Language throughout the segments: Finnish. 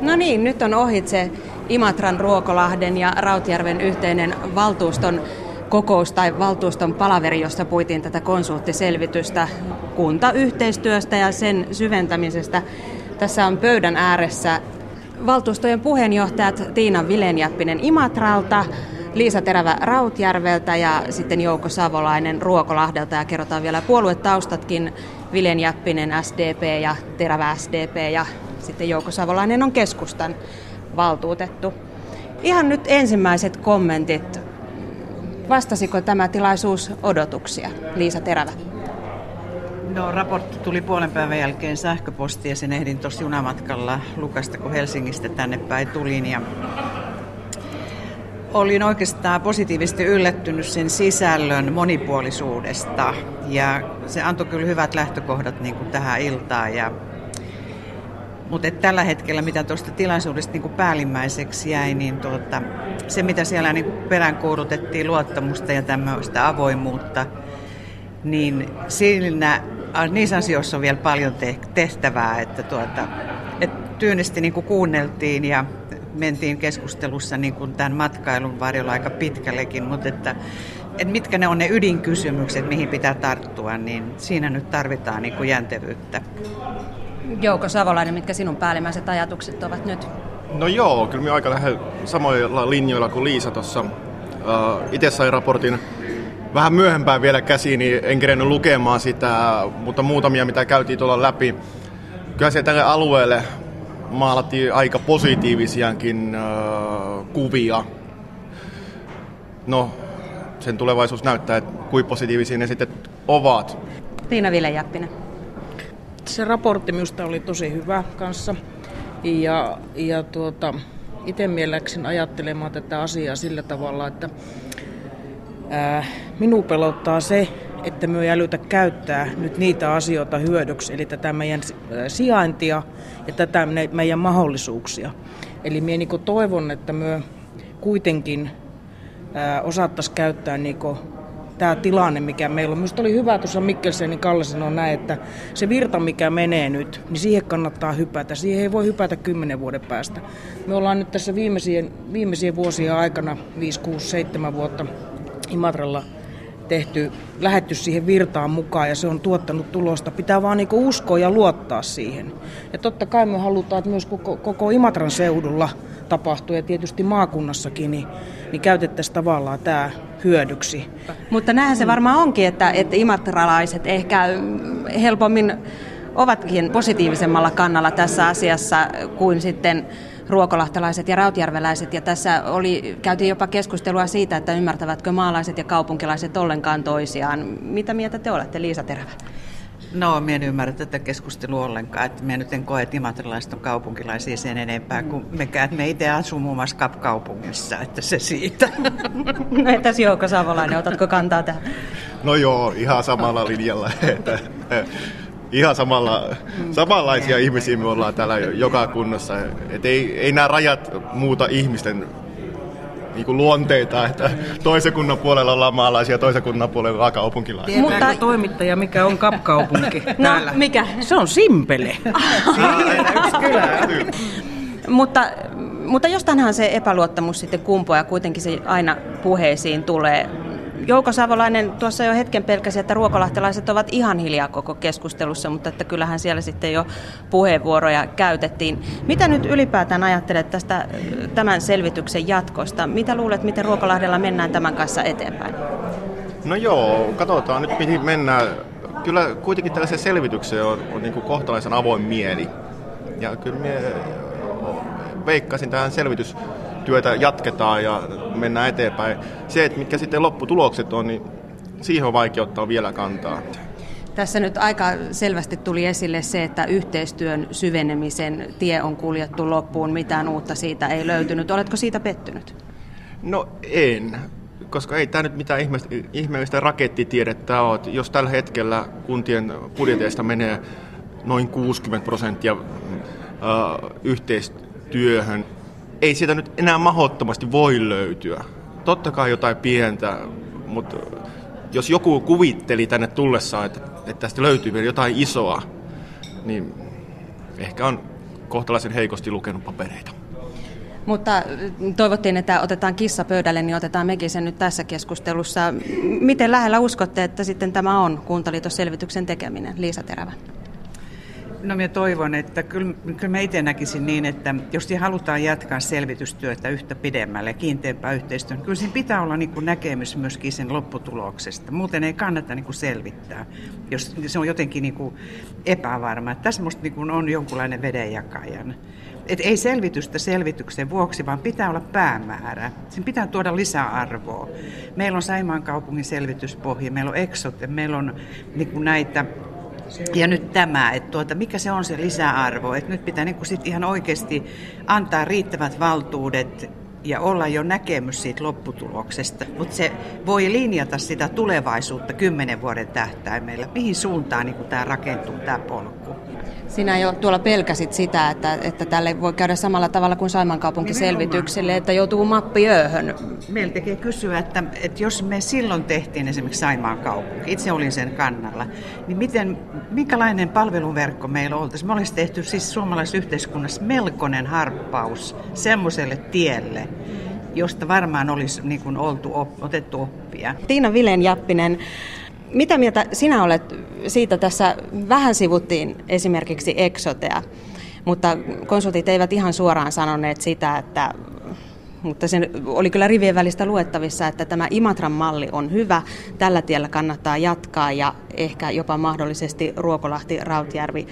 No niin, nyt on ohitse Imatran, Ruokolahden ja Rautjärven yhteinen valtuuston kokous tai valtuuston palaveri, jossa puitiin tätä konsulttiselvitystä kuntayhteistyöstä ja sen syventämisestä. Tässä on pöydän ääressä valtuustojen puheenjohtajat Tiina Vilenjäppinen Imatralta, Liisa Terävä Rautjärveltä ja sitten Jouko Savolainen Ruokolahdelta ja kerrotaan vielä puoluetaustatkin. Vilenjäppinen SDP ja Terävä SDP ja sitten Jouko Savolainen on keskustan valtuutettu. Ihan nyt ensimmäiset kommentit. Vastasiko tämä tilaisuus odotuksia? Liisa Terävä. No, raportti tuli puolen päivän jälkeen sähköpostia. Sen ehdin tuossa junamatkalla Lukasta, kun Helsingistä tänne päin tulin. Ja olin oikeastaan positiivisesti yllättynyt sen sisällön monipuolisuudesta. Ja se antoi kyllä hyvät lähtökohdat niin kuin tähän iltaan. Ja mutta tällä hetkellä, mitä tuosta tilaisuudesta niin kuin päällimmäiseksi jäi, niin tuota, se mitä siellä niin peräänkuulutettiin, luottamusta ja tämmöistä avoimuutta, niin siinä, niissä asioissa on vielä paljon tehtävää, että, tuota, että tyynesti niin kuunneltiin ja mentiin keskustelussa niin kuin tämän matkailun varjolla aika pitkällekin, mutta että, että mitkä ne on ne ydinkysymykset, mihin pitää tarttua, niin siinä nyt tarvitaan niin kuin jäntevyyttä. Jouko Savolainen, mitkä sinun päällimmäiset ajatukset ovat nyt? No joo, kyllä minä aika lähden samoilla linjoilla kuin Liisa tuossa. Uh, itse sain raportin vähän myöhempään vielä käsiin, niin en kerennyt lukemaan sitä, mutta muutamia, mitä käytiin tuolla läpi. Kyllä se tälle alueelle maalattiin aika positiivisiakin uh, kuvia. No, sen tulevaisuus näyttää, että kuinka positiivisia ne sitten ovat. Tiina Vilejäppinen se raportti minusta oli tosi hyvä kanssa. Ja, ja tuota, itse mieleksin ajattelemaan tätä asiaa sillä tavalla, että ää, minun pelottaa se, että me ei älytä käyttää nyt niitä asioita hyödyksi, eli tätä meidän sijaintia ja tätä meidän mahdollisuuksia. Eli minä niin toivon, että me kuitenkin osattaisiin käyttää niin tämä tilanne, mikä meillä on. Minusta oli hyvä tuossa Mikkelsenin Kalle sanoi näin, että se virta, mikä menee nyt, niin siihen kannattaa hypätä. Siihen ei voi hypätä kymmenen vuoden päästä. Me ollaan nyt tässä viimeisien, viimeisien vuosien aikana, 5, 6, 7 vuotta Imatralla tehty, lähetty siihen virtaan mukaan ja se on tuottanut tulosta. Pitää vaan niinku uskoa ja luottaa siihen. Ja totta kai me halutaan, että myös koko, koko Imatran seudulla tapahtuu ja tietysti maakunnassakin, niin, niin käytettäisiin tavallaan tämä hyödyksi. Mutta näinhän se varmaan onkin, että, että imatralaiset ehkä helpommin ovatkin positiivisemmalla kannalla tässä asiassa kuin sitten ruokolahtelaiset ja rautjärveläiset. Ja tässä oli, käytiin jopa keskustelua siitä, että ymmärtävätkö maalaiset ja kaupunkilaiset ollenkaan toisiaan. Mitä mieltä te olette, Liisa Terävä? No, minä en ymmärrä tätä keskustelua ollenkaan. Että minä nyt en koe, että imatrilaiset on kaupunkilaisia sen enempää kuin mekään. Me itse asun muun muassa kaupungissa, että se siitä. No entäs Jouko Savolainen, otatko kantaa tähän? No joo, ihan samalla linjalla. Että, ihan samalla, samanlaisia ihmisiä me ollaan täällä joka kunnassa. Et ei, ei nämä rajat muuta ihmisten niin kuin luonteita, että toisen kunnan puolella ollaan maalaisia ja toisen kunnan puolella ollaan kaupunkilaisia. Mutta toimittaja, mikä on kapkaupunki no, täällä? mikä? Se on Simpele. mutta, mutta jostainhan se epäluottamus sitten kumpuaa ja kuitenkin se aina puheisiin tulee. Jouko Savolainen tuossa jo hetken pelkäsi, että ruokolahtelaiset ovat ihan hiljaa koko keskustelussa, mutta että kyllähän siellä sitten jo puheenvuoroja käytettiin. Mitä nyt ylipäätään ajattelet tästä tämän selvityksen jatkosta? Mitä luulet, miten Ruokolahdella mennään tämän kanssa eteenpäin? No joo, katsotaan nyt mihin mennään. Kyllä kuitenkin tällaisen selvitykseen on, on niin kuin kohtalaisen avoin mieli. Ja kyllä minä veikkasin tähän selvitys työtä jatketaan ja mennään eteenpäin. Se, että mitkä sitten lopputulokset on, niin siihen on vaikea ottaa vielä kantaa. Tässä nyt aika selvästi tuli esille se, että yhteistyön syvenemisen tie on kuljettu loppuun. Mitään uutta siitä ei löytynyt. Oletko siitä pettynyt? No en, koska ei tämä nyt mitään ihmeellistä rakettitiedettä ole. Jos tällä hetkellä kuntien budjeteista menee noin 60 prosenttia yhteistyöhön, ei sieltä nyt enää mahdottomasti voi löytyä. Totta kai jotain pientä, mutta jos joku kuvitteli tänne tullessaan, että, että tästä löytyy vielä jotain isoa, niin ehkä on kohtalaisen heikosti lukenut papereita. Mutta toivottiin, että otetaan kissa pöydälle, niin otetaan mekin sen nyt tässä keskustelussa. Miten lähellä uskotte, että sitten tämä on kuntaliitosselvityksen tekeminen, Liisa Terävä? No minä toivon, että kyllä, kyllä mä itse näkisin niin, että jos halutaan jatkaa selvitystyötä yhtä pidemmälle, kiinteämpää yhteistyötä, niin kyllä siinä pitää olla niin kuin näkemys myöskin sen lopputuloksesta. Muuten ei kannata niin kuin selvittää, jos se on jotenkin niin kuin epävarma. Tässä minusta niin on jonkunlainen vedenjakajan. Et ei selvitystä selvityksen vuoksi, vaan pitää olla päämäärä. Sen pitää tuoda lisäarvoa. Meillä on Saimaan kaupungin selvityspohja, meillä on Exote, meillä on niin kuin näitä ja nyt tämä, että tuota, mikä se on se lisäarvo, että nyt pitää niin kuin sit ihan oikeasti antaa riittävät valtuudet ja olla jo näkemys siitä lopputuloksesta, mutta se voi linjata sitä tulevaisuutta kymmenen vuoden tähtäimellä, mihin suuntaan niin tämä rakentuu tämä polku. Sinä jo tuolla pelkäsit sitä, että, että tälle voi käydä samalla tavalla kuin Saimaan kaupunkiselvitykselle, että joutuu mappi ööhön. Meillä tekee kysyä, että, että jos me silloin tehtiin esimerkiksi Saimaan kaupunki, itse olin sen kannalla, niin miten, minkälainen palveluverkko meillä oltaisiin? Me olisi tehty siis suomalaisessa yhteiskunnassa melkoinen harppaus semmoiselle tielle, josta varmaan olisi niin kuin oltu, otettu oppia. Tiina Vilen Jappinen, mitä mieltä sinä olet siitä tässä vähän sivuttiin esimerkiksi Exotea, mutta konsultit eivät ihan suoraan sanoneet sitä, että mutta se oli kyllä rivien välistä luettavissa, että tämä Imatran malli on hyvä, tällä tiellä kannattaa jatkaa ja ehkä jopa mahdollisesti Ruokolahti, Rautjärvi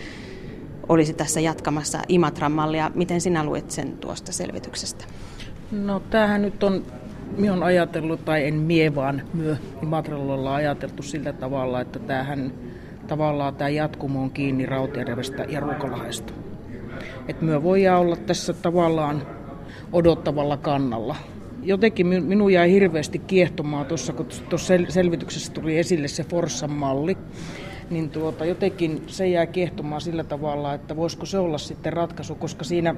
olisi tässä jatkamassa Imatran mallia. Miten sinä luet sen tuosta selvityksestä? No tämähän nyt on minä olen ajatellut, tai en mie vaan myö Imatralla ollaan ajateltu sillä tavalla, että tämähän tavallaan tämä jatkumo on kiinni Rautjärvestä ja Ruokolahdesta. Että myö voidaan olla tässä tavallaan odottavalla kannalla. Jotenkin minun jäi hirveästi kiehtomaan tuossa, kun tuossa selvityksessä tuli esille se Forssan malli, niin tuota, jotenkin se jää kiehtomaan sillä tavalla, että voisiko se olla sitten ratkaisu, koska siinä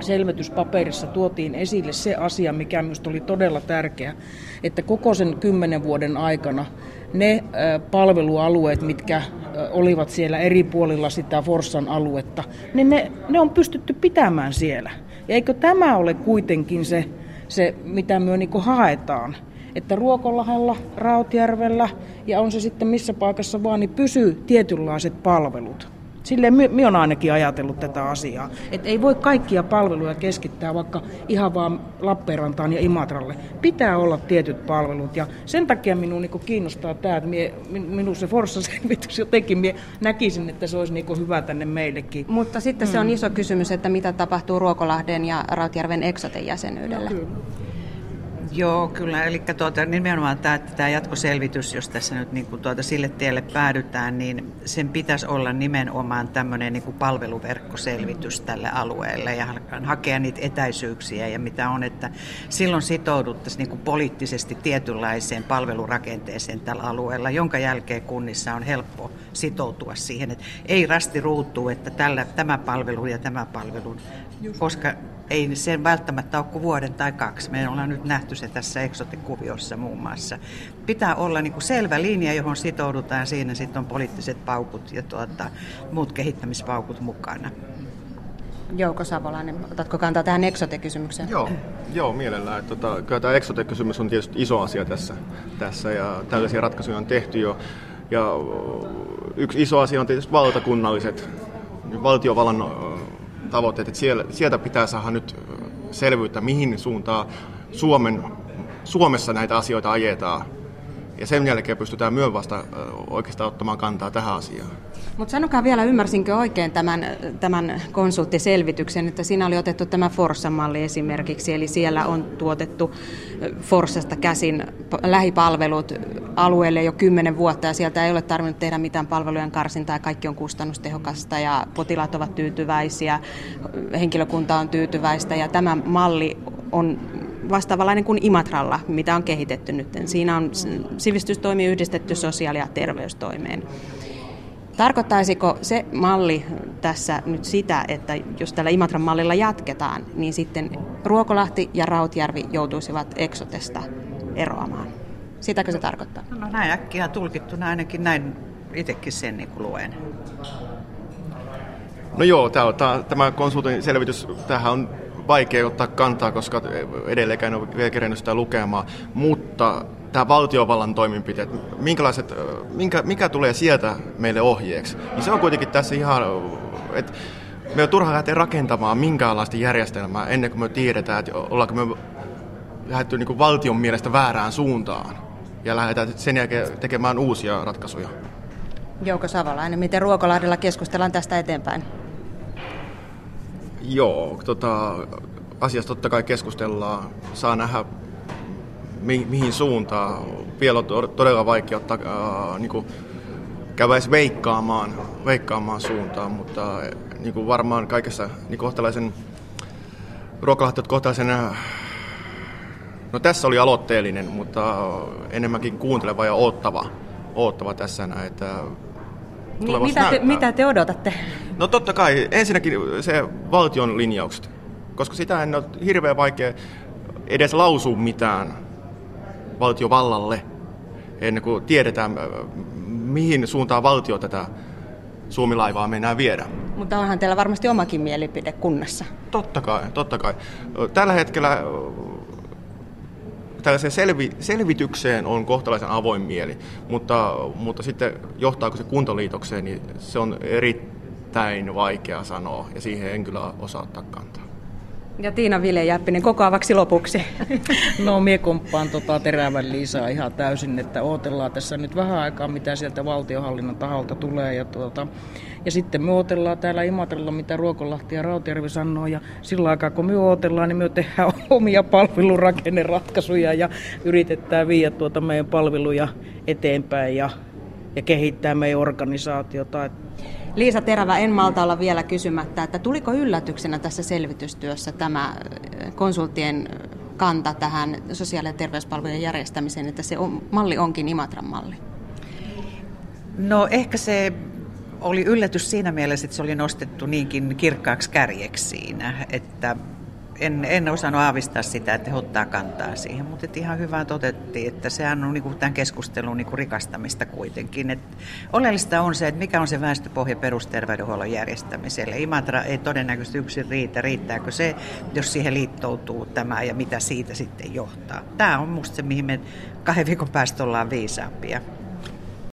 selvityspaperissa tuotiin esille se asia, mikä minusta oli todella tärkeä, että koko sen kymmenen vuoden aikana ne palvelualueet, mitkä olivat siellä eri puolilla sitä Forssan aluetta, niin ne, ne on pystytty pitämään siellä. Ja eikö tämä ole kuitenkin se, se mitä me niin haetaan? Että Ruokolahella, Rautjärvellä ja on se sitten missä paikassa vaan, niin pysyy tietynlaiset palvelut. Silleen minä olen ainakin ajatellut tätä asiaa. Että ei voi kaikkia palveluja keskittää vaikka ihan vaan Lappeenrantaan ja Imatralle. Pitää olla tietyt palvelut ja sen takia minun niin kiinnostaa tämä, että mie, minun se Forssa-selvitys jotenkin mie näkisin, että se olisi niin hyvä tänne meillekin. Mutta sitten mm. se on mm. iso kysymys, että mitä tapahtuu Ruokolahden ja Rautjärven Exoten jäsenyydelle. No, kyllä. Joo, kyllä. Eli tuota, nimenomaan tämä, tämä jatkoselvitys, jos tässä nyt niin kuin tuota, sille tielle päädytään, niin sen pitäisi olla nimenomaan tämmöinen niin kuin palveluverkkoselvitys tälle alueelle ja hakea niitä etäisyyksiä ja mitä on, että silloin sitouduttaisiin niin kuin poliittisesti tietynlaiseen palvelurakenteeseen tällä alueella, jonka jälkeen kunnissa on helppo sitoutua siihen, että ei rasti ruutuu, että tällä, tämä palvelu ja tämä palvelu, koska ei sen välttämättä ole kuin vuoden tai kaksi. Me ollaan nyt nähty se tässä eksotikuviossa muun muassa. Pitää olla niin kuin selvä linja, johon sitoudutaan. Siinä sitten on poliittiset paukut ja tuota, muut kehittämispaukut mukana. Jouko Savolainen, otatko kantaa tähän eksote-kysymykseen? Joo, joo mielellään. Tota, kyllä tämä eksote-kysymys on tietysti iso asia tässä, tässä ja tällaisia ratkaisuja on tehty jo. Ja yksi iso asia on tietysti valtakunnalliset, valtiovallan tavoitteet, että siellä, sieltä pitää saada nyt selvyyttä, mihin suuntaan Suomen, Suomessa näitä asioita ajetaan. Ja sen jälkeen pystytään myös vasta oikeastaan ottamaan kantaa tähän asiaan. Mutta sanokaa vielä, ymmärsinkö oikein tämän, tämän konsulttiselvityksen, että siinä oli otettu tämä Forssa-malli esimerkiksi, eli siellä on tuotettu Forssasta käsin lähipalvelut alueelle jo kymmenen vuotta ja sieltä ei ole tarvinnut tehdä mitään palvelujen karsintaa ja kaikki on kustannustehokasta ja potilaat ovat tyytyväisiä, henkilökunta on tyytyväistä ja tämä malli on vastaavanlainen kuin Imatralla, mitä on kehitetty nyt. Siinä on sivistystoimi yhdistetty sosiaali- ja terveystoimeen. Tarkoittaisiko se malli tässä nyt sitä, että jos tällä Imatran mallilla jatketaan, niin sitten Ruokolahti ja Rautjärvi joutuisivat Exotesta eroamaan? Sitäkö se tarkoittaa? No näin äkkiä tulkittuna ainakin näin itsekin sen niin kuin luen. No joo, tämä, tämä, tämä konsultin selvitys, tähän on vaikea ottaa kantaa, koska edelleenkään en ole vielä kerännyt sitä lukemaan, mutta tämä valtiovallan toimenpiteet, minkälaiset, minkä, mikä tulee sieltä meille ohjeeksi, niin se on kuitenkin tässä ihan, että me on turha lähteä rakentamaan minkäänlaista järjestelmää ennen kuin me tiedetään, että ollaanko me lähdetty niin valtion mielestä väärään suuntaan ja lähdetään sen jälkeen tekemään uusia ratkaisuja. Jouko Savalainen, miten Ruokolahdella keskustellaan tästä eteenpäin? Joo, tota, asiasta totta kai keskustellaan. Saa nähdä, mi- mihin suuntaan. Vielä on todella vaikea ottaa, äh, niin kuin, käydä edes veikkaamaan, veikkaamaan suuntaan, mutta niin kuin varmaan kaikessa niin kohtalaisen, ruokalahti kohtalaisen, no tässä oli aloitteellinen, mutta enemmänkin kuunteleva ja oottava, oottava tässä näin, että niin, mitä, te, mitä te odotatte? No totta kai, ensinnäkin se valtion linjaukset, koska sitä en ole hirveän vaikea edes lausua mitään valtiovallalle, ennen kuin tiedetään, mihin suuntaan valtio tätä Suomi-laivaa mennään viedä. Mutta onhan teillä varmasti omakin mielipide kunnassa. Totta kai, totta kai. Tällä hetkellä tällaiseen selvi, selvitykseen on kohtalaisen avoin mieli, mutta, mutta sitten johtaako se kuntaliitokseen, niin se on erittäin vaikea sanoa ja siihen en kyllä osaa ottaa kantaa. Ja Tiina Vile Jäppinen kokoavaksi lopuksi. No mie komppaan tota terävän Liisaa ihan täysin, että odotellaan tässä nyt vähän aikaa, mitä sieltä valtiohallinnon taholta tulee. Ja, tuota, ja sitten me odotellaan täällä Imatralla, mitä Ruokolahti ja Rautjärvi sanoo. Ja sillä aikaa kun me odotellaan, niin me tehdään omia palvelurakenneratkaisuja ja yritetään viedä tuota meidän palveluja eteenpäin ja, ja kehittää meidän organisaatiota. Liisa Terävä, en malta olla vielä kysymättä, että tuliko yllätyksenä tässä selvitystyössä tämä konsulttien kanta tähän sosiaali- ja terveyspalvelujen järjestämiseen, että se on, malli onkin Imatran malli? No ehkä se oli yllätys siinä mielessä, että se oli nostettu niinkin kirkkaaksi kärjeksi siinä, että en, en osannut aavistaa sitä, että he ottaa kantaa siihen, mutta ihan hyvää totettiin, että sehän on niinku tämän keskustelun niinku rikastamista kuitenkin. Et oleellista on se, että mikä on se väestöpohja perusterveydenhuollon järjestämiselle. Imatra ei todennäköisesti yksin riitä. Riittääkö se, jos siihen liittoutuu tämä ja mitä siitä sitten johtaa? Tämä on musta se, mihin me kahden viikon päästä ollaan viisaampia.